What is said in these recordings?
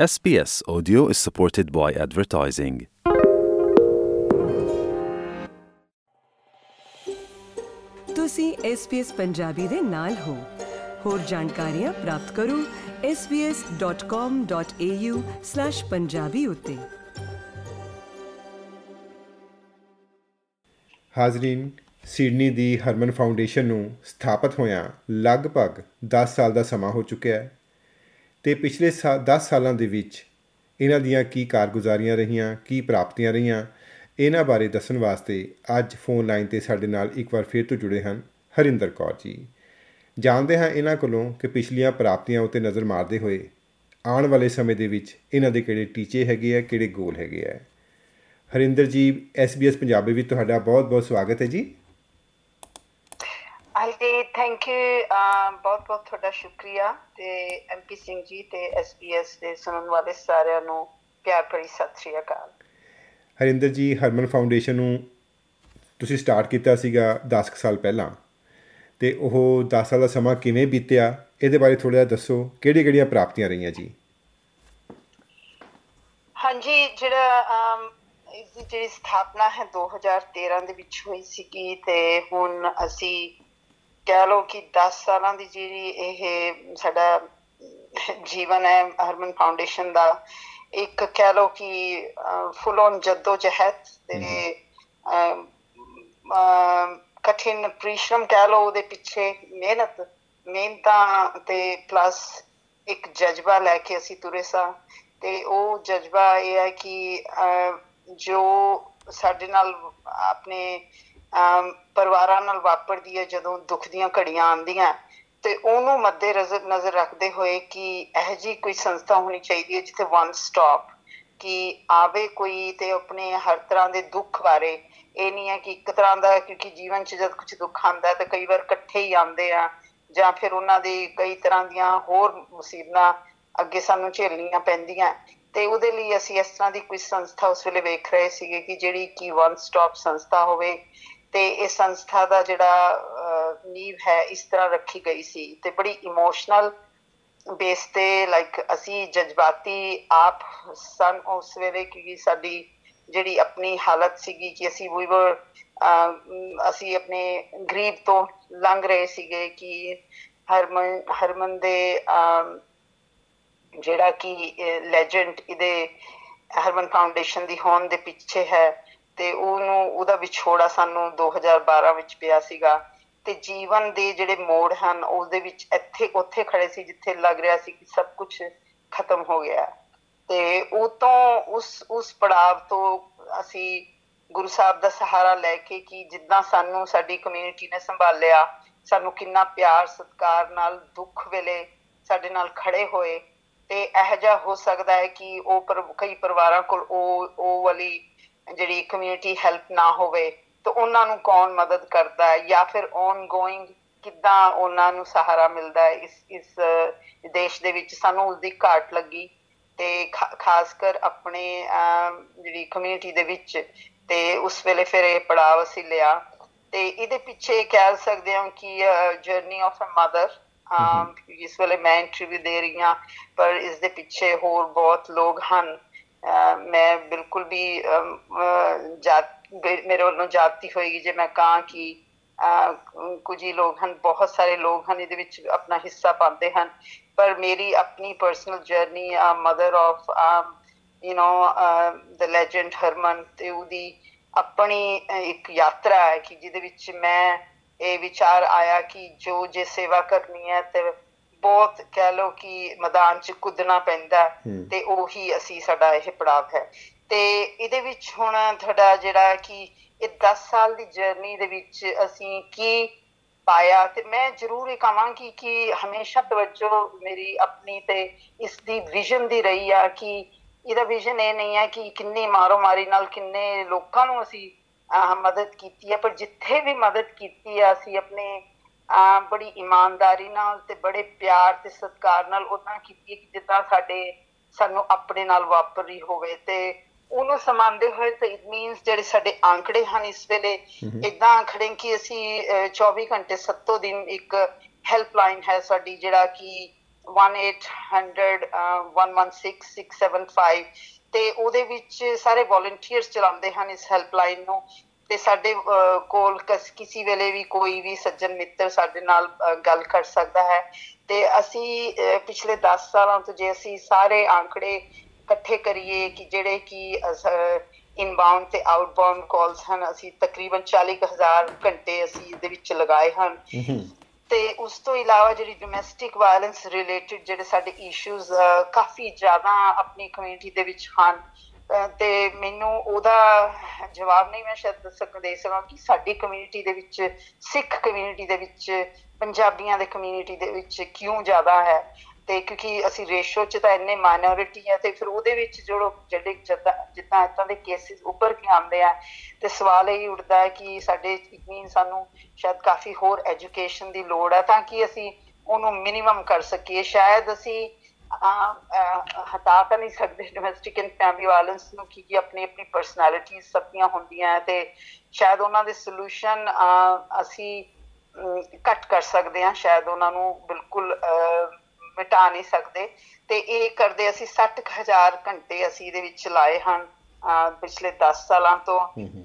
SBS Audio is supported by advertising. ਤੁਸੀਂ SBS Punjabi ਦੇ ਨਾਲ ਹੋ। ਹੋਰ ਜਾਣਕਾਰੀਆਂ ਪ੍ਰਾਪਤ ਕਰੋ svs.com.au/punjabi ਉਤੇ। ਹਾਜ਼ਰੀਨ ਸਿਡਨੀ ਦੀ ਹਰਮਨ ਫਾਊਂਡੇਸ਼ਨ ਨੂੰ ਸਥਾਪਿਤ ਹੋਇਆਂ ਲਗਭਗ 10 ਸਾਲ ਦਾ ਸਮਾਂ ਹੋ ਚੁੱਕਿਆ ਹੈ। ਤੇ ਪਿਛਲੇ 10 ਸਾਲਾਂ ਦੇ ਵਿੱਚ ਇਹਨਾਂ ਦੀਆਂ ਕੀ ਕਾਰਗੁਜ਼ਾਰੀਆਂ ਰਹੀਆਂ, ਕੀ ਪ੍ਰਾਪਤੀਆਂ ਰਹੀਆਂ, ਇਹਨਾਂ ਬਾਰੇ ਦੱਸਣ ਵਾਸਤੇ ਅੱਜ ਫੋਨ ਲਾਈਨ ਤੇ ਸਾਡੇ ਨਾਲ ਇੱਕ ਵਾਰ ਫਿਰ ਤੋਂ ਜੁੜੇ ਹਨ ਹਰਿੰਦਰ ਕੌਰ ਜੀ। ਜਾਣਦੇ ਹਾਂ ਇਹਨਾਂ ਕੋਲੋਂ ਕਿ ਪਿਛਲੀਆਂ ਪ੍ਰਾਪਤੀਆਂ ਉੱਤੇ ਨਜ਼ਰ ਮਾਰਦੇ ਹੋਏ ਆਉਣ ਵਾਲੇ ਸਮੇਂ ਦੇ ਵਿੱਚ ਇਹਨਾਂ ਦੇ ਕਿਹੜੇ ਟੀਚੇ ਹੈਗੇ ਆ, ਕਿਹੜੇ ਗੋਲ ਹੈਗੇ ਆ। ਹਰਿੰਦਰ ਜੀ SBS ਪੰਜਾਬੀ ਵਿੱਚ ਤੁਹਾਡਾ ਬਹੁਤ-ਬਹੁਤ ਸਵਾਗਤ ਹੈ ਜੀ। ਹਾਂਜੀ ਥੈਂਕ ਯੂ ਬਹੁਤ ਬਹੁਤ ਤੁਹਾਡਾ ਸ਼ੁਕਰੀਆ ਤੇ ਐਮਪੀ ਸਿੰਘ ਜੀ ਤੇ ਐਸਪੀਐਸ ਦੇ ਸੁਣਨ ਵਾਲੇ ਸਾਰਿਆਂ ਨੂੰ ਪਿਆਰ ਭਰੀ ਸਤਿ ਸ੍ਰੀ ਅਕਾਲ। ਹਰਿੰਦਰ ਜੀ ਹਰਮਨ ਫਾਊਂਡੇਸ਼ਨ ਨੂੰ ਤੁਸੀਂ ਸਟਾਰਟ ਕੀਤਾ ਸੀਗਾ 10 ਸਾਲ ਪਹਿਲਾਂ ਤੇ ਉਹ 10 ਸਾਲ ਦਾ ਸਮਾਂ ਕਿਵੇਂ ਬੀਤਿਆ ਇਹਦੇ ਬਾਰੇ ਥੋੜਾ ਜਿਹਾ ਦੱਸੋ ਕਿਹੜੀ ਕਿਹੜੀਆਂ ਪ੍ਰਾਪਤੀਆਂ ਰਹੀਆਂ ਜੀ? ਹਾਂਜੀ ਜਿਹੜਾ ਇਸ ਦੀ ਜਿਹੜੀ ਸਥਾਪਨਾ ਹੈ 2013 ਦੇ ਵਿੱਚ ਹੋਈ ਸੀਗੀ ਤੇ ਹੁਣ ਅਸੀਂ ਕਹਿ ਲਓ ਕਿ 10 ਸਾਲਾਂ ਦੀ ਜਿਹੜੀ ਇਹ ਸਾਡਾ ਜੀਵਨ ਹੈ ਹਰਮਨ ਫਾਊਂਡੇਸ਼ਨ ਦਾ ਇੱਕ ਕਹਿ ਲਓ ਕਿ ਫੁੱਲ ਔਨ ਜੱਦੋ ਜਹਿਦ ਤੇ ਕਠਿਨ ਪ੍ਰੀਸ਼ਰਮ ਕਹਿ ਲਓ ਉਹਦੇ ਪਿੱਛੇ ਮਿਹਨਤ ਮਿਹਨਤਾਂ ਤੇ ਪਲੱਸ ਇੱਕ ਜਜ਼ਬਾ ਲੈ ਕੇ ਅਸੀਂ ਤੁਰੇ ਸਾਂ ਤੇ ਉਹ ਜਜ਼ਬਾ ਇਹ ਹੈ ਕਿ ਜੋ ਸਾਡੇ ਨਾਲ ਆਪਣੇ ਪਰਿਵਾਰਾਂ ਨਾਲ ਵਾਪਰਦੀ ਹੈ, ਜਦੋਂ ਦੁੱਖ ਦੀਆਂ ਘੜੀਆਂ ਆਉਂਦੀਆਂ ਤੇ ਉਹਨੂੰ ਮੱਦੇ ਨਜ਼ਰ ਰੱਖਦੇ ਹੋਏ ਕਿ ਇਹ ਜੀ ਕੋਈ ਸੰਸਥਾ ਹੋਣੀ ਚਾਹੀਦੀ ਹੈ ਜਿੱਥੇ ਵਨ ਸਟਾਪ ਕਿ ਆਵੇ ਕੋਈ ਤੇ ਆਪਣੇ ਹਰ ਤਰ੍ਹਾਂ ਦੇ ਦੁੱਖ ਬਾਰੇ। ਇਹ ਨਹੀਂ ਹੈ ਕਿ ਇੱਕ ਤਰ੍ਹਾਂ ਦਾ, ਕਿਉਂਕਿ ਜੀਵਨ 'ਚ ਜਦ ਕੁਝ ਦੁੱਖ ਆਉਂਦਾ ਤਾਂ ਕਈ ਵਾਰ ਇਕੱਠੇ ਹੀ ਆਉਂਦੇ ਆ, ਜਾਂ ਫਿਰ ਉਹਨਾਂ ਦੇ ਕਈ ਤਰ੍ਹਾਂ ਦੀਆਂ ਹੋਰ ਮੁਸੀਬਤਾਂ ਅੱਗੇ ਸਾਨੂੰ ਝੇਲਣੀਆਂ ਪੈਂਦੀਆਂ ਤੇ ਉਹਦੇ ਲਈ ਅਸੀਂ ਇਸ ਤਰ੍ਹਾਂ ਦੀ ਕੋਈ ਸੰਸਥਾ ਉਸ ਵੇਲੇ ਵੇਖ ਰਹੇ ਸੀਗੇ ਕਿ ਜਿਹੜੀ ਕਿ ਵਨ ਸਟਾਪ ਸੰਸਥਾ ਹੋਵੇ ਤੇ ਇਹ ਸੰਸਥਾ ਦਾ ਜਿਹੜਾ ਨੀਵ ਹੈ, ਇਸ ਤਰ੍ਹਾਂ ਰੱਖੀ ਗਈ ਸੀ ਤੇ ਬੜੀ ਇਮੋਸ਼ਨਲ ਬੇਸ ਤੇ ਲਾਈਕ ਅਸੀਂ ਜਜ਼ਬਾਤੀ ਆਪ ਸਨ ਉਸ ਵੇਲੇ ਕਿ ਸਾਡੀ ਜਿਹੜੀ ਆਪਣੀ ਹਾਲਤ ਸੀਗੀ ਕਿ ਅਸੀਂ ਵੀ ਵਰ ਅਸੀਂ ਆਪਣੇ ਗਰੀਬ ਤੋਂ ਲੰਘ ਰਹੇ ਸੀਗੇ ਕਿ ਹਰਮਨ ਹਰਮਨ ਦੇ ਜਿਹੜਾ ਕਿ ਲੈਜੈਂਡ ਇਹਦੇ ਹਰਮਨ ਫਾਊਂਡੇਸ਼ਨ ਦੀ ਹੋਣ ਦੇ ਪਿੱਛੇ ਹੈ। ਤੇ ਉਹਨੂੰ, ਉਹਦਾ ਵਿਛੋੜਾ ਸਾਨੂੰ 2012 ਵਿੱਚ ਪਿਆ ਸੀਗਾ ਤੇ ਜੀਵਨ ਦੇ ਜਿਹੜੇ ਮੋੜ ਹਨ ਉਸ ਦੇ ਵਿੱਚ ਇੱਥੇ, ਉੱਥੇ ਖੜੇ ਸੀ ਜਿੱਥੇ ਲੱਗ ਰਿਹਾ ਸੀ ਕਿ ਸਭ ਕੁਝ ਖਤਮ ਹੋ ਗਿਆ। ਤੇ ਉਹ ਤੋਂ ਉਸ ਉਸ ਪੜਾਵ ਤੋਂ ਅਸੀਂ ਗੁਰੂ ਸਾਹਿਬ ਦਾ ਸਹਾਰਾ ਲੈ ਕੇ ਕਿ ਜਿੱਦਾਂ ਸਾਨੂੰ ਸਾਡੀ ਕਮਿਊਨਿਟੀ ਨੇ ਸੰਭਾਲਿਆ, ਸਾਨੂੰ ਕਿੰਨਾ ਪਿਆਰ, ਸਤਿਕਾਰ ਨਾਲ ਦੁੱਖ ਵੇਲੇ ਸਾਡੇ ਨਾਲ ਖੜੇ ਹੋਏ ਤੇ ਇਹ ਜਿਹਾ ਹੋ ਸਕਦਾ ਹੈ ਕਿ ਉਹ ਕਈ ਪਰਿਵਾਰਾਂ ਕੋਲ ਉਹ ਉਹ ਵਾਲੀ ਜਿਹੜੀ ਕਮਿਊਨਿਟੀ ਹੈਲਪ ਨਾ ਹੋਵੇ ਤਾਂ ਉਹਨਾਂ ਨੂੰ ਕੌਣ ਮਦਦ ਕਰਦਾ ਹੈ? ਜਾਂ ਫਿਰ ਔਨ ਗੋਇੰਗ ਕਿੱਦਾਂ ਉਹਨਾਂ ਨੂੰ ਸਹਾਰਾ ਮਿਲਦਾ ਹੈ? ਇਸ ਇਸ ਦੇਸ਼ ਦੇ ਵਿੱਚ ਸਾਨੂੰ ਉਸ ਦੀ ਘਾਟ ਲੱਗੀ ਤੇ ਖਾਸ ਕਰ ਆਪਣੇ ਜਿਹੜੀ ਕਮਿਊਨਿਟੀ ਦੇ ਵਿੱਚ ਤੇ ਉਸ ਵੇਲੇ ਫਿਰ ਇਹ ਪੜਾਅ ਅਸੀਂ ਲਿਆ। ਤੇ ਇਹਦੇ ਪਿੱਛੇ ਕਹਿ ਸਕਦੇ ਹਾਂ ਕਿ ਜਰਨੀ ਆਫ ਅ ਮਦਰ ਇਸ ਵੇਲੇ ਮੈਂ ਇੰਟਰਵਿਊ ਦੇ ਰਹੀ ਹਾਂ ਪਰ ਇਸ ਦੇ ਪਿੱਛੇ ਹੋਰ ਬਹੁਤ ਲੋਕ ਹਨ। ਮੈਂ ਬਿਲਕੁਲ ਵੀ ਜਾਤ ਮੇਰੇ ਵੱਲੋਂ ਜਾਤੀ ਹੋਏਗੀ, ਜੇ ਮੈਂ ਕਹਾਂ ਕਿ ਕੁਝ ਹੀ ਲੋਕ ਹਨ, ਬਹੁਤ ਸਾਰੇ ਲੋਕ ਹਨ, ਇਹਦੇ ਵਿੱਚ ਆਪਣਾ ਹਿੱਸਾ ਪਾਉਂਦੇ ਹਨ। ਪਰ ਮੇਰੀ ਆਪਣੀ personal journey mother of you know the legend Harman ਤੇ ਉਹਦੀ ਆਪਣੀ ਇੱਕ ਯਾਤਰਾ ਹੈ ਕਿ ਜਿਹਦੇ ਵਿੱਚ ਮੈਂ ਇਹ ਵਿਚਾਰ ਆਇਆ ਕਿ ਜੋ ਜੇ ਸੇਵਾ ਕਰਨੀ ਹੈ ਤੇ ਬਹੁਤ ਕਹਿ ਲੋ ਕਿ ਮੈਦਾਨ 'ਚ ਕੁੱਦਣਾ ਪੈਂਦਾ ਤੇ ਉਹੀ ਅਸੀਂ ਸਾਡਾ ਇਹ ਪੜਾਵ ਹੈ। ਤੇ ਇਹਦੇ ਵਿੱਚ ਹੁਣ ਤੁਹਾਡਾ ਜਿਹੜਾ ਕਿ ਇਹ 10 ਸਾਲ ਦੀ ਜਰਨੀ ਦੇ ਵਿੱਚ ਅਸੀਂ ਕੀ ਪਾਇਆ ਤੇ ਮੈਂ ਜ਼ਰੂਰ ਇਹ ਕਹਾਂਗੀ ਕਿ ਹਮੇਸ਼ਾ ਤਵੱਜੋ ਮੇਰੀ ਆਪਣੀ ਤੇ ਇਸ ਦੀ ਵਿਜ਼ਨ ਦੀ ਰਹੀ ਆ ਕਿ ਇਹਦਾ ਵਿਜ਼ਨ ਇਹ ਨਹੀਂ ਹੈ ਕਿ ਕਿੰਨੀ ਮਾਰੋ ਮਾਰੀ ਨਾਲ ਕਿੰਨੇ ਲੋਕਾਂ ਨੂੰ ਅਸੀਂ ਮਦਦ ਕੀਤੀ ਹੈ ਪਰ ਜਿੱਥੇ ਵੀ ਮਦਦ ਕੀਤੀ ਹੈ ਅਸੀਂ ਆਪਣੇ ਬੜੀ ਇਮਾਨਦਾਰੀ ਨਾਲ ਤੇ ਬੜੇ ਪਿਆਰ ਤੇ ਸਤਿਕਾਰ ਨਾਲ ਉਹਨਾਂ ਕੀਤੀ ਕਿ ਜਿੱਦਾਂ ਸਾਡੇ ਸਾਨੂੰ ਆਪਣੇ ਨਾਲ ਵਾਪਰੀ ਹੋਵੇ ਤੇ ਉਹਨੂੰ ਸਮਾਨਦੇ ਹੋਏ ਤੇ ਇਟ ਮੀਨਸ ਜਿਹੜੇ ਸਾਡੇ ਆંકੜੇ ਹਨ ਇਸ ਵੇਲੇ ਇਦਾਂ ਆંકੜੇ ਕਿ ਅਸੀਂ 24 ਘੰਟੇ 7 ਦਿਨ ਇੱਕ ਹੈਲਪਲਾਈਨ ਹੈ ਸਾਡੀ ਜਿਹੜਾ ਕਿ 1800 ਤੇ ਉਹਦੇ ਵਿੱਚ ਸਾਰੇ ਵੋਲੰਟੀਅਰਸ ਚਲਾਉਂਦੇ ਹਨ ਇਸ ਹੈਲਪਲਾਈਨ ਨੂੰ। ਤੇ ਸਾਡੇ ਕੋਲ ਕਿਸੇ ਵੇਲੇ ਵੀ ਕੋਈ ਵੀ ਸੱਜਣ ਮਿੱਤਰ ਸਾਡੇ ਨਾਲ ਗੱਲ ਕਰ ਸਕਦਾ ਹੈ। ਤੇ ਅਸੀਂ ਪਿਛਲੇ 10 ਸਾਲਾਂ ਤੋਂ ਜੇ ਅਸੀਂ ਸਾਰੇ ਆંકੜੇ ਇਕੱਠੇ ਕਰੀਏ ਕਿ ਜਿਹੜੇ ਕਿ ਇਨਬਾਉਂਡ ਤੇ ਆਊਟਬਾਉਂਡ ਕਾਲਸ ਹਨ ਅਸੀਂ ਤਕਰੀਬਨ 40000 ਘੰਟੇ ਅਸੀਂ ਇਹਦੇ ਵਿੱਚ ਲਗਾਏ ਹਨ। ਤੇ ਉਸ ਤੋਂ ਇਲਾਵਾ ਜਿਹੜੀ ਡੋਮੈਸਟਿਕ ਵਾਇਲੈਂਸ ਰਿਲੇਟਡ ਜਿਹੜੇ ਸਾਡੇ ਇਸ਼ੂਜ਼ ਕਾਫੀ ਜ਼ਿਆਦਾ ਆਪਣੀ ਕਮਿਊਨਿਟੀ ਦੇ ਵਿੱਚ ਹਨ। ਤੇ ਮੈਨੂੰ ਉਹਦਾ ਜਵਾਬ ਨਹੀਂ ਮੈਂ ਸ਼ਾਇਦ ਦੱਸ ਦੇ ਸਕਾਂ ਕਿ ਸਾਡੀ ਕਮਿਊਨਿਟੀ ਦੇ ਵਿੱਚ, ਸਿੱਖ ਕਮਿਊਨਿਟੀ ਦੇ ਵਿੱਚ, ਪੰਜਾਬੀਆਂ ਦੇ ਕਮਿਊਨਿਟੀ ਦੇ ਵਿੱਚ ਕਿਉਂ ਜ਼ਿਆਦਾ ਹੈ? ਤੇ ਕਿਉਂਕਿ ਅਸੀਂ ਰੇਸ਼ੋ ਚ ਤਾਂ ਇੰਨੇ ਮਾਈਨੋਰਿਟੀ ਆ ਤੇ ਫਿਰ ਉਹਦੇ ਵਿੱਚ ਜਿਹੜੋ ਜਿਹੜੇ ਜਿੱਦਾਂ ਜਿੱਦਾਂ ਇਤਾਂ ਦੇ ਕੇਸਿਸ ਉੱਪਰ ਕੇ ਆਉਂਦੇ ਆ ਤੇ ਸਵਾਲ ਇਹ ਉੱਠਦਾ ਹੈ ਕਿ ਸਾਡੇ ਇਤਨੀ ਸਾਨੂੰ ਸ਼ਾਇਦ ਕਾਫੀ ਹੋਰ ਐਜੂਕੇਸ਼ਨ ਦੀ ਲੋੜ ਹੈ ਤਾਂ ਕਿ ਅਸੀਂ ਉਹਨੂੰ ਮਿਨੀਮਮ ਕਰ ਸਕੀਏ। ਸ਼ਾਇਦ ਅਸੀਂ ਹਟਾ ਤਾਂ ਨਹੀਂ ਸਕਦੇ ਡੋਮੈਸਟਿਕ ਐਂਡ ਫੈਮਿਲੀ ਵਾਇਲੈਂਸ ਨੂੰ ਕਿ ਆਪਣੀ ਆਪਣੀ ਪਰਸਨੈਲਿਟੀਜ਼ ਸਭੀਆਂ ਹੁੰਦੀਆਂ ਤੇ ਸ਼ਾਇਦ ਉਹਨਾਂ ਦੇ ਸੋਲੂਸ਼ਨ ਅਸੀਂ ਕੱਟ ਕਰ ਸਕਦੇ ਹਾਂ ਸ਼ਾਇਦ ਉਹਨਾਂ ਨੂੰ ਬਿਲਕੁਲ ਮਿਟਾ ਨਹੀਂ ਸਕਦੇ ਤੇ ਇਹ ਕਰਦੇ ਅਸੀਂ 60000 ਘੰਟੇ ਅਸੀਂ ਇਹਦੇ ਵਿੱਚ ਲਾਏ ਹਨ ਪਿਛਲੇ 10 ਸਾਲਾਂ ਤੋਂ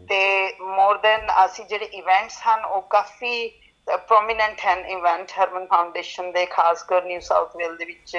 ਤੇ ਮੋਰ ਦੈਨ ਅਸੀਂ ਜਿਹੜੇ ਇਵੈਂਟਸ ਹਨ ਉਹ ਕਾਫੀ ਪ੍ਰੋਮਿਨੈਂਟ ਹਨ ਇਵੈਂਟ ਹਰਮਨ ਫਾਊਂਡੇਸ਼ਨ ਦੇ ਖਾਸ ਕਰ ਨਿਊ ਸਾਊਥ ਵੇਲ ਦੇ ਵਿੱਚ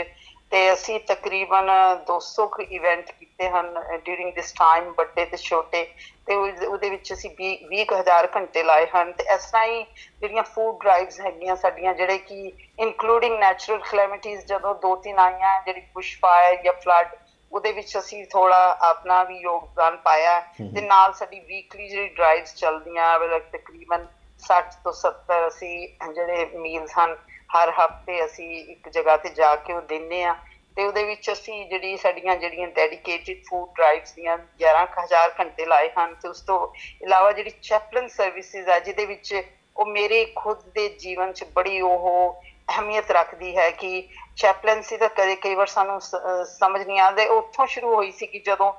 ਤੇ ਅਸੀਂ ਤਕਰੀਬਨ 200 ਕੁ ਇਵੈਂਟ ਕੀਤੇ ਹਨ ਡਿਊਰਿੰਗ ਦਿਸ ਟਾਈਮ ਵੱਡੇ ਤੇ ਛੋਟੇ ਤੇ ਉਹਦੇ ਵਿੱਚ ਅਸੀਂ 20000 ਘੰਟੇ ਲਾਏ ਹਨ। ਤੇ ਇਸ ਤਰ੍ਹਾਂ ਹੀ ਜਿਹੜੀਆਂ ਫੂਡ ਡਰਾਈਵਸ ਹੈਗੀਆਂ ਸਾਡੀਆਂ ਜਿਹੜੇ ਕਿ ਇਨਕਲੂਡਿੰਗ ਨੈਚੁਰਲ ਕਲੈਮਿਟੀਜ਼ ਜਦੋਂ ਦੋ ਤਿੰਨ ਆਈਆਂ ਜਿਹੜੀ ਬੁਸ਼ ਫਾਇਰ ਜਾਂ ਫਲੱਡ ਉਹਦੇ ਵਿੱਚ ਅਸੀਂ ਥੋੜਾ ਆਪਣਾ ਵੀ ਯੋਗਦਾਨ ਪਾਇਆ। ਤੇ ਨਾਲ ਸਾਡੀ ਵੀਕਲੀ ਜਿਹੜੀ ਡਰਾਈਵਸ ਚੱਲਦੀਆਂ ਤਕਰੀਬਨ 60 ਤੋਂ 70 ਅਸੀਂ ਜਿਹੜੇ ਮੀਲਸ ਹਨ ਹਰ ਹਫ਼ਤੇ ਅਸੀਂ ਇੱਕ ਜਗ੍ਹਾ ਤੇ ਜਾ ਕੇ ਉਹ ਦਿੰਨੇ ਆ। ਤੇ ਉਹਦੇ ਵਿੱਚ ਅਸੀਂ ਜਿਹੜੀ ਸਾਡੀਆਂ ਜਿਹੜੀਆਂ ਡੈਡੀਕੇਟਿਡ ਫੂਡ ਡਰਾਈਵਸ ਦੀਆਂ 11000 ਘੰਟੇ ਲਾਏ ਹਨ ਤੇ ਉਸ ਤੋਂ ਇਲਾਵਾ ਜਿਹੜੀ ਚੈਪਲਨ ਸਰਵਿਸਿਜ਼ ਆ ਜਿਹਦੇ ਵਿੱਚ ਉਹ ਮੇਰੇ ਖੁਦ ਦੇ ਜੀਵਨ 'ਚ ਬੜੀ ਉਹ ਅਹਿਮੀਅਤ ਰੱਖਦੀ ਹੈ ਕਿ ਚੈਪਲਨਸੀ ਤਾਂ ਕਦੇ ਕਈ ਵਾਰ ਸਾਨੂੰ ਸਮਝ ਨਹੀਂ ਆਉਂਦੇ। ਉੱਥੋਂ ਸ਼ੁਰੂ ਹੋਈ ਸੀ ਕਿ ਜਦੋਂ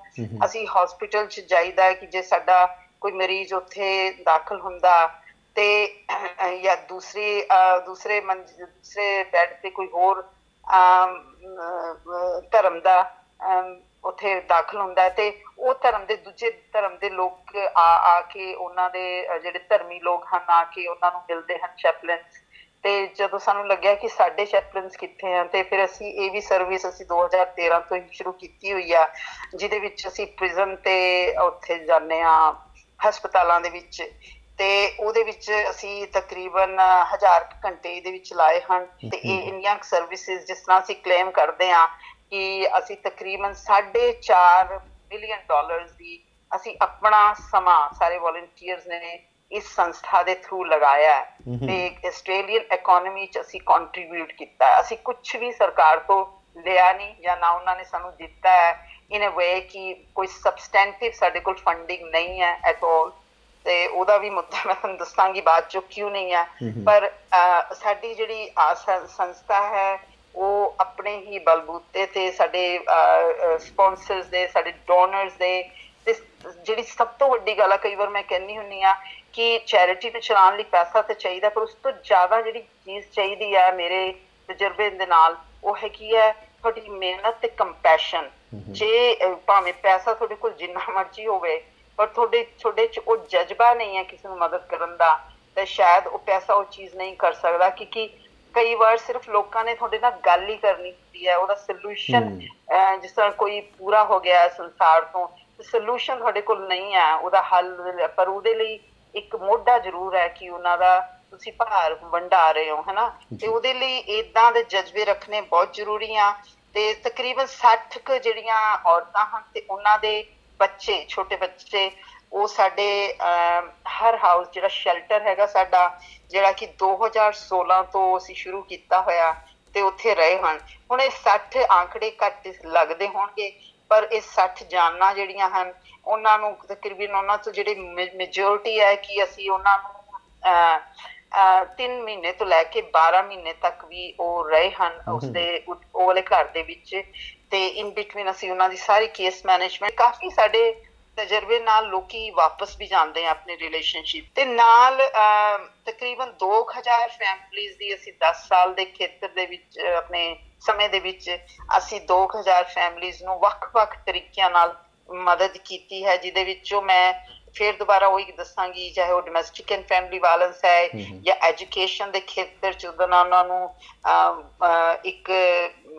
ਅਸੀਂ ਹਸਪੀਟਲ 'ਚ ਜਾਈਦਾ ਕਿ ਜੇ ਸਾਡਾ ਕੋਈ ਮਰੀਜ਼ ਉੱਥੇ ਦਾਖਲ ਹੁੰਦਾ ਤੇ ਜਾਂ ਦੂਸਰੀ ਦੂਸਰੇ ਦੂਸਰੇ ਬੈੱਡ ਤੇ ਕੋਈ ਹੋਰ ਧਰਮ ਦਾ ਉੱਥੇ ਦਾਖਲ ਹੁੰਦਾ ਹੈ ਤੇ ਉਹ ਧਰਮ ਦੇ ਦੂਜੇ ਧਰਮ ਦੇ ਲੋਕ ਆ ਆ ਕੇ ਉਹਨਾਂ ਦੇ ਜਿਹੜੇ ਧਰਮੀ ਲੋਕ ਹਨ, ਆ ਕੇ ਉਹਨਾਂ ਨੂੰ ਮਿਲਦੇ ਹਨ ਚੈਪਲਨਸ ਤੇ ਜਦੋਂ ਸਾਨੂੰ ਲੱਗਿਆ ਕਿ ਸਾਡੇ ਚੈਪਲਨਸ ਕਿੱਥੇ ਹਨ, ਤੇ ਫਿਰ ਅਸੀਂ ਇਹ ਵੀ ਸਰਵਿਸ ਅਸੀਂ 2013 ਤੋਂ ਹੀ ਸ਼ੁਰੂ ਕੀਤੀ ਹੋਈ ਆ, ਜਿਹਦੇ ਵਿੱਚ ਅਸੀਂ ਪ੍ਰਿਜ਼ਨ ਤੇ ਉੱਥੇ ਜਾਂਦੇ ਆ ਹਸਪਤਾਲਾਂ ਦੇ ਵਿੱਚ। ਤੇ ਉਹਦੇ ਵਿੱਚ ਅਸੀਂ ਤਕਰੀਬਨ 1000 ਘੰਟੇ ਦੇ ਵਿੱਚ ਲਾਏ ਹਨ ਤੇ ਇਹ ਇੰਡੀਅਨ ਸਰਵਿਸਿਜ਼ ਜਿਸ ਤਰ੍ਹਾਂ ਅਸੀਂ ਕਲੇਮ ਕਰਦੇ ਆ ਕਿ ਅਸੀਂ ਤਕਰੀਬਨ 4.5 ਮਿਲੀਅਨ ਡਾਲਰਸ ਦੀ ਅਸੀਂ ਆਪਣਾ ਸਮਾਂ ਸਾਰੇ ਵੋਲੰਟੀਅਰਸ ਨੇ ਇਸ ਸੰਸਥਾ ਦੇ ਥਰੂ ਲਗਾਇਆ ਹੈ। ਤੇ ਆਸਟ੍ਰੇਲੀਅਨ ਇਕਨੋਮੀ ਚ ਅਸੀਂ ਕੰਟਰੀਬਿਊਟ ਕੀਤਾ ਅਸੀਂ ਕੁਝ ਵੀ ਸਰਕਾਰ ਤੋਂ ਲਿਆ ਨਹੀਂ ਜਾਂ ਨਾ ਉਹਨਾਂ ਨੇ ਸਾਨੂੰ ਦਿੱਤਾ ਹੈ। ਇਨ ਅ ਵੇ ਕਿ ਕੋਈ ਸਬਸਟੈਂਟਿਵ ਸਾਡੇ ਕੋਲ ਫੰਡਿੰਗ ਨਹੀਂ ਹੈ ਐਟ ਆਲ ਤੇ ਉਹਦਾ ਵੀ ਮੁੱਦਾ ਮੈਂ ਤੁਹਾਨੂੰ ਦੱਸਾਂਗੀ ਬਾਅਦ ਚ ਕਿਉਂ ਨਹੀਂ ਹੈ ਪਰ ਸਾਡੀ ਜਿਹੜੀ ਸੰਸਥਾ ਹੈ ਉਹ ਆਪਣੇ ਹੀ ਬਲਬੂਤੇ ਤੇ ਸਾਡੇ ਸਪਾਂਸਰਸ ਦੇ ਸਾਡੇ ਡੋਨਰਸ ਦੇ ਜਿਹੜੀ ਸਭ ਤੋਂ ਵੱਡੀ ਗੱਲ ਆ ਕਈ ਵਾਰ ਮੈਂ ਕਹਿੰਨੀ ਹੁੰਨੀ ਆ ਕਿ ਚੈਰਿਟੀ ਤੇ ਚਲਾਉਣ ਲਈ ਪੈਸਾ ਤੇ ਚਾਹੀਦਾ ਪਰ ਉਸ ਤੋਂ ਜ਼ਿਆਦਾ ਜਿਹੜੀ ਚੀਜ਼ ਚਾਹੀਦੀ ਆ ਮੇਰੇ ਤਜਰਬੇ ਦੇ ਨਾਲ ਉਹ ਹੈ ਕੀ ਹੈ ਤੁਹਾਡੀ ਮਿਹਨਤ ਤੇ ਕੰਪੈਸ਼ਨ ਜੇ ਭਾਵੇਂ ਪੈਸਾ ਤੁਹਾਡੇ ਕੋਲ ਜਿੰਨਾ ਮਰਜ਼ੀ ਹੋਵੇ ਪਰ ਤੁਹਾਡੇ ਤੁਹਾਡੇ ਚ ਉਹ ਜਜ਼ਬਾ ਨਹੀਂ ਹੈ ਕਿਸੇ ਨੂੰ ਮਦਦ ਕਰਨ ਦਾ ਤੇ ਸ਼ਾਇਦ ਉਹ ਪੈਸਾ ਉਹ ਚੀਜ਼ ਨਹੀਂ ਕਰ ਸਕਦਾ ਕਿਉਂਕਿ ਕਈ ਵਾਰ ਸਿਰਫ ਲੋਕਾਂ ਨੇ ਤੁਹਾਡੇ ਨਾਲ ਗੱਲ ਹੀ ਕਰਨੀ ਹੁੰਦੀ ਹੈ ਉਹਦਾ ਸੋਲੂਸ਼ਨ ਜਿਸ ਤਰ੍ਹਾਂ ਕੋਈ ਪੂਰਾ ਹੋ ਗਿਆ ਸੰਸਾਰ ਤੋਂ ਸੋਲੂਸ਼ਨ ਤੁਹਾਡੇ ਕੋਲ ਨਹੀਂ ਹੈ ਉਹਦਾ ਹੱਲ ਪਰ ਉਹਦੇ ਲਈ ਇੱਕ ਮੋਢਾ ਜ਼ਰੂਰ ਹੈ ਕਿ ਉਹਨਾਂ ਦਾ ਤੁਸੀਂ ਭਾਰ ਵੰਡਾ ਰਹੇ ਹੋ ਹੈਨਾ? ਤੇ ਉਹਦੇ ਲਈ ਇਦਾਂ ਦੇ ਜਜ਼ਬੇ ਰੱਖਣੇ ਬਹੁਤ ਜ਼ਰੂਰੀ ਆ ਤੇ ਤਕਰੀਬਨ 60 ਕ ਜਿਹੜੀਆਂ ਔਰਤਾਂ ਹਨ ਤੇ ਉਹਨਾਂ ਦੇ ਬੱਚੇ ਛੋਟੇ ਬੱਚੇ ਉਹ ਸਾਡੇ ਹਰ ਹਾਊਸ ਜਿਹੜਾ ਸ਼ੈਲਟਰ ਹੈਗਾ ਸਾਡਾ ਜਿਹੜਾ ਕਿ 2016 ਤੋਂ ਅਸੀਂ ਸ਼ੁਰੂ ਕੀਤਾ ਹੋਇਆ ਤੇ ਉੱਥੇ ਰਹੇ ਹਨ। ਹੁਣ ਇਹ 60 ਆંકੜੇ ਘੱਟ ਲੱਗਦੇ ਹੋਣਗੇ ਪਰ ਇਹ 60 ਜਾਨਾਂ ਜਿਹੜੀਆਂ ਹਨ ਉਹਨਾਂ ਨੂੰ ਤਕਰੀਬਨ ਉਹਨਾਂ ਤੋਂ ਜਿਹੜੇ ਮੈਜੋਰਟੀ ਹੈ ਕਿ ਅਸੀਂ ਉਹਨਾਂ ਨੂੰ 3 ਮਹੀਨੇ ਤੋਂ ਲੈ ਕੇ 12 ਮਹੀਨੇ ਤੱਕ ਵੀ ਉਹ ਰਹੇ ਹਨ ਉਸਦੇ ਉਹ ਵਾਲੇ ਘਰ ਦੇ ਵਿੱਚ। ਤੇ ਇਨ ਬਿਟਵੀਨ ਅਸੀਂ ਉਹਨਾਂ ਦੀ ਸਾਰੀ ਕੇਸ ਮੈਨੇਜਮੈਂਟ ਕਾਫੀ ਸਾਡੇ ਤਜਰਬੇ ਨਾਲ ਲੋਕੀ ਵਾਪਸ ਵੀ ਜਾਂਦੇ ਆ ਆਪਣੀ ਰਿਲੇਸ਼ਨਸ਼ਿਪ ਤੇ ਨਾਲ ਤਕਰੀਬਨ 2000 ਫੈਮਿਲੀਆਂ ਦੀ ਅਸੀਂ 10 ਸਾਲ ਦੇ ਖੇਤਰ ਦੇ ਵਿੱਚ ਆਪਣੇ ਸਮੇਂ ਦੇ ਵਿੱਚ ਅਸੀਂ 2000 ਫੈਮਿਲੀਆਂ ਨੂੰ ਵੱਖ-ਵੱਖ ਤਰੀਕਿਆਂ ਨਾਲ ਮਦਦ ਕੀਤੀ ਹੈ ਜਿਹਦੇ ਵਿੱਚੋਂ ਮੈਂ ਫਿਰ ਦੁਬਾਰਾ ਉਹੀ ਦੱਸਾਂਗੀ ਚਾਹੇ ਉਹ ਡੋਮੈਸਟਿਕ ਐਂਡ ਫੈਮਿਲੀ ਵਾਇਲੈਂਸ ਹੈ ਜਾਂ ਐਜੂਕੇਸ਼ਨ ਦੇ ਖੇਤਰ ਚ ਉਹਨਾਂ ਨੂੰ ਇੱਕ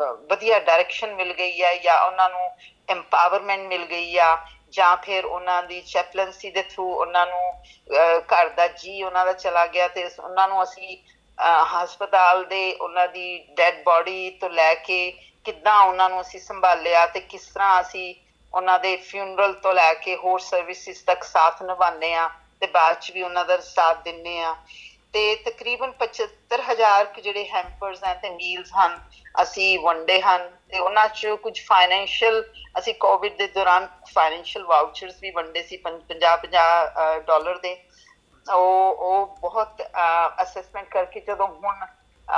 ਵਧੀਆ ਡਾਇਰੈਕਸ਼ਨ ਮਿਲ ਗਈ ਹੈ ਜਾਂ ਉਹਨਾਂ ਨੂੰ ਐਮਪਾਵਰਮੈਂਟ ਮਿਲ ਗਈ ਆ ਜਾਂ ਫਿਰ ਉਹਨਾਂ ਦੀ ਚੈਪਲੈਂਸੀ ਦੇ ਥਰੂ ਉਹਨਾਂ ਨੂੰ ਅਹ, ਘਰ ਦਾ ਜੀ ਉਹਨਾਂ ਦਾ ਚਲਾ ਗਿਆ ਤੇ ਉਹਨਾਂ ਨੂੰ ਅਸੀਂ ਅਹ, ਹਸਪਤਾਲ ਦੇ ਉਹਨਾਂ ਦੀ ਡੈੱਡ ਬਾਡੀ ਤੋਂ ਲੈ ਕੇ ਕਿੱਦਾਂ ਉਹਨਾਂ ਨੂੰ ਅਸੀਂ ਸੰਭਾਲਿਆ ਤੇ ਕਿਸ ਤਰ੍ਹਾਂ ਅਸੀਂ ਉਹਨਾਂ ਦੇ ਫਿਊਨਰਲ ਤੋਂ ਲੈ ਕੇ ਹੋਰ ਸਰਵਿਸਿਜ਼ ਤੱਕ ਸਾਥ ਨਿਭਾਉਂਦੇ ਆ ਤੇ ਬਾਅਦ ਚ ਵੀ ਉਹਨਾਂ ਦਾ ਸਾਥ ਦਿੰਨੇ ਆ ਤੇ ਤਕਰੀਬਨ 75000 ਕੁ ਜਿਹੜੇ ਹੈਂਪਰਸ ਹਨ ਤੇ ਮੀਲਸ ਹਨ, ਅਸੀਂ ਵੰਡੇ ਹਨ ਤੇ ਉਹਨਾਂ ਚ ਕੁਝ ਫਾਈਨੈਂਸ਼ੀਅਲ ਅਸੀਂ ਕੋਵਿਡ ਦੇ ਦੌਰਾਨ ਫਾਈਨੈਂਸ਼ੀਅਲ ਵਾਊਚਰਸ ਵੀ ਵੰਡੇ ਸੀ 50 50 ਡਾਲਰ ਦੇ। ਉਹ ਉਹ ਬਹੁਤ ਅਸੈਸਮੈਂਟ ਕਰਕੇ ਜਦੋਂ ਹੁਣ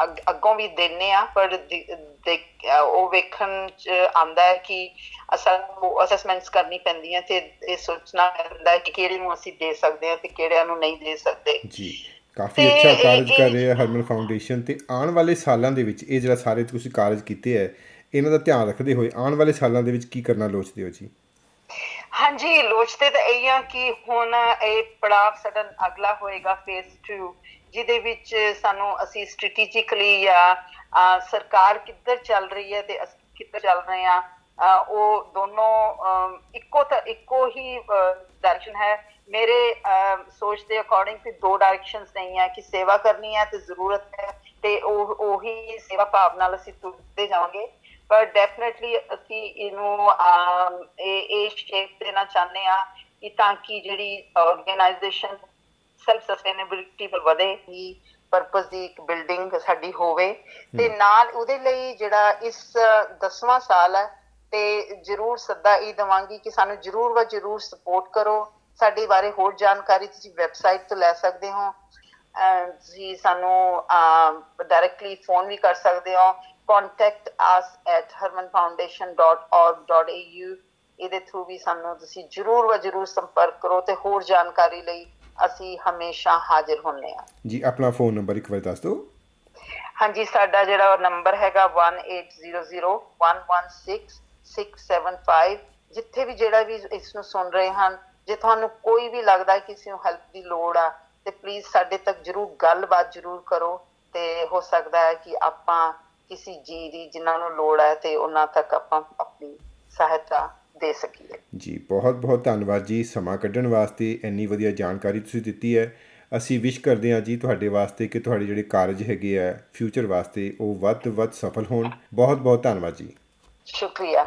ਅੱਗ- ਅੱਗੋਂ ਵੀ ਦਿੰਨੇ ਆ, ਪਰ ਦੇ- ਦੇ- ਅਹ ਉਹ ਵੇਖਣ ਚ ਆਂਦਾ ਹੈ ਕਿ ਅਸਾਂ ਨੂੰ ਅਸੈਸਮੈਂਟਸ ਕਰਨੀ ਪੈਂਦੀਆਂ ਤੇ ਇਹ ਸੋਚਣਾ ਪੈਂਦਾ ਹੈ ਕਿ ਕਿਹੜੇ ਨੂੰ ਅਸੀਂ ਦੇ ਸਕਦੇ ਹਾਂ ਤੇ ਕਿਹੜਿਆਂ ਨੂੰ ਨਹੀਂ ਦੇ ਸਕਦੇ। ਜੀ। ਕਾਫੀ ਅੱਛਾ ਕਾਰਜ ਕਰ ਰਹੇ ਹੈ ਹਰਮਨ ਫਾਊਂਡੇਸ਼ਨ ਤੇ ਆਉਣ ਵਾਲੇ ਸਾਲਾਂ ਦੇ ਵਿੱਚ ਇਹ ਜਿਹੜਾ ਸਾਰੇ ਤੁਸੀਂ ਕਾਰਜ ਕੀਤੇ ਹੈ ਇਹਨਾਂ ਦਾ ਧਿਆਨ ਰੱਖਦੇ ਹੋਏ ਆਉਣ ਵਾਲੇ ਸਾਲਾਂ ਦੇ ਵਿੱਚ ਕੀ ਕਰਨਾ ਲੋਚਦੇ ਹੋ ਜੀ? ਹਾਂਜੀ ਲੋਚਦੇ ਤਾਂ ਇਹ ਆ ਕਿ ਹੁਣ ਇਹ ਪੜਾਵ ਸਾਡਾ ਅਗਲਾ ਹੋਏਗਾ ਫੇਸ 2 ਜਿਹਦੇ ਵਿੱਚ ਸਾਨੂੰ ਅਸੀਂ ਸਟ੍ਰੈਟੇਜਿਕਲੀ ਜਾਂ ਸਰਕਾਰ ਕਿੱਧਰ ਚੱਲ ਰਹੀ ਹੈ ਤੇ ਅਸੀਂ ਕਿੱਧਰ ਚੱਲ ਰਹੇ ਆ ਉਹ ਦੋਨੋਂ ਇੱਕੋ ਤਾਂ ਇੱਕੋ ਹੀ ਡਾਇਰੈਕਸ਼ਨ ਹੈ ਮੇਰੇ ਸੋਚ ਦੇ ਅਕੋਰਡਿੰਗ ਤੇ ਦੋ ਡਾਇਰੈਕਸ਼ਨਸ ਨਹੀਂ ਹੈ ਕਿ ਸੇਵਾ ਕਰਨੀ ਹੈ ਤੇ ਜ਼ਰੂਰਤ ਹੈ ਤੇ ਉਹ ਉਹੀ ਸੇਵਾ ਭਾਵ ਨਾਲ ਅਸੀਂ ਤੁਰਦੇ ਜਾਵਾਂਗੇ। ਪਰ ਡੈਫੀਨਿਟਲੀ ਅਸੀਂ ਇਹਨੂੰ ਇਹ ਇਹ ਸ਼ੇਪ ਦੇਣਾ ਚਾਹੁੰਦੇ ਆ ਕਿ ਤਾਂ ਕਿ ਜਿਹੜੀ ਆਰਗੇਨਾਈਜੇਸ਼ਨ ਸੈਲਫ ਸਸਟੇਨੇਬਿਲਿਟੀ ਵੱਲ ਵਧੇ ਹੀ ਪਰਪਸ ਦੀ ਇੱਕ ਬਿਲਡਿੰਗ ਸਾਡੀ ਹੋਵੇ। ਤੇ ਨਾਲ ਉਹਦੇ ਲਈ ਜਿਹੜਾ ਇਸ 10ਵਾਂ ਸਾਲ ਹੈ ਤੇ ਜਰੂਰ ਸੱਦਾ ਇਹ ਦਵਾਂਗੀ ਕਿ ਸਾਨੂੰ ਜਰੂਰ ਵਾ ਜਰੂਰ ਸਪੋਰਟ ਕਰੋ। ਸਾਡੇ ਬਾਰੇ ਹੋਰ ਜਾਣਕਾਰੀ ਤੁਸੀਂ ਵੈਬਸਾਈਟ ਤੋਂ ਲੈ ਸਕਦੇ ਹੋ। ਤੁਸੀਂ ਸਾਨੂੰ ਡਾਇਰੈਕਟਲੀ ਫੋਨ ਵੀ ਕਰ ਸਕਦੇ ਹੋ। contact us at hermanfoundation.org.au ਇਹਦੇ ਥਰੂ ਵੀ ਸਾਨੂੰ ਤੁਸੀਂ ਜਰੂਰ ਵਾ ਜਰੂਰ ਸੰਪਰਕ ਕਰੋ ਤੇ ਹੋਰ ਜਾਣਕਾਰੀ ਲਈ ਅਸੀਂ ਹਮੇਸ਼ਾ ਹਾਜ਼ਰ ਹੁੰਨੇ ਆ ਜੀ ਆਪਣਾ ਫੋਨ ਨੰਬਰ ਇੱਕ ਵਾਰ ਦੱਸ ਦਿਓ। ਹਾਂਜੀ ਸਾਡਾ ਜਿਹੜਾ ਨੰਬਰ ਹੈਗਾ 1800116675 ਜਿੱਥੇ ਵੀ ਜਿਹੜਾ ਵੀ ਇਸ ਨੂੰ ਸੁਣ ਰਹੇ ਹਨ ਜੇ ਤੁਹਾਨੂੰ ਕੋਈ ਵੀ ਲੱਗਦਾ ਕਿਸੇ ਨੂੰ ਹੈਲਪ ਦੀ ਲੋੜ ਆ ਤੇ ਪਲੀਜ਼ ਸਾਡੇ ਤੱਕ ਜਰੂਰ ਗੱਲਬਾਤ ਜਰੂਰ ਕਰੋ ਤੇ ਹੋ ਸਕਦਾ ਹੈ ਕਿ ਆਪਾਂ ਕਿਸੇ ਜੀ ਦੀ ਜਿਨ੍ਹਾਂ ਨੂੰ ਲੋੜ ਹੈ ਤੇ ਉਹਨਾਂ ਤੱਕ ਆਪਾਂ ਆਪਣੀ ਸਹਾਇਤਾ ਦੇ ਸਕੀਏ। ਜੀ ਬਹੁਤ ਬਹੁਤ ਧੰਨਵਾਦ ਜੀ ਸਮਾਂ ਕੱਢਣ ਵਾਸਤੇ ਇੰਨੀ ਵਧੀਆ ਜਾਣਕਾਰੀ ਤੁਸੀਂ ਦਿੱਤੀ ਹੈ। ਅਸੀਂ ਵਿਸ਼ ਕਰਦੇ ਹਾਂ ਜੀ ਤੁਹਾਡੇ ਵਾਸਤੇ ਕਿ ਤੁਹਾਡੇ ਜਿਹੜੇ ਕਾਰਜ ਹੈਗੇ ਆ ਫਿਊਚਰ ਵਾਸਤੇ ਉਹ ਵੱਧ ਤੋਂ ਵੱਧ ਸਫਲ ਹੋਣ। ਬਹੁਤ ਬਹੁਤ ਧੰਨਵਾਦ ਜੀ। ਸ਼ੁਕਰੀਆ।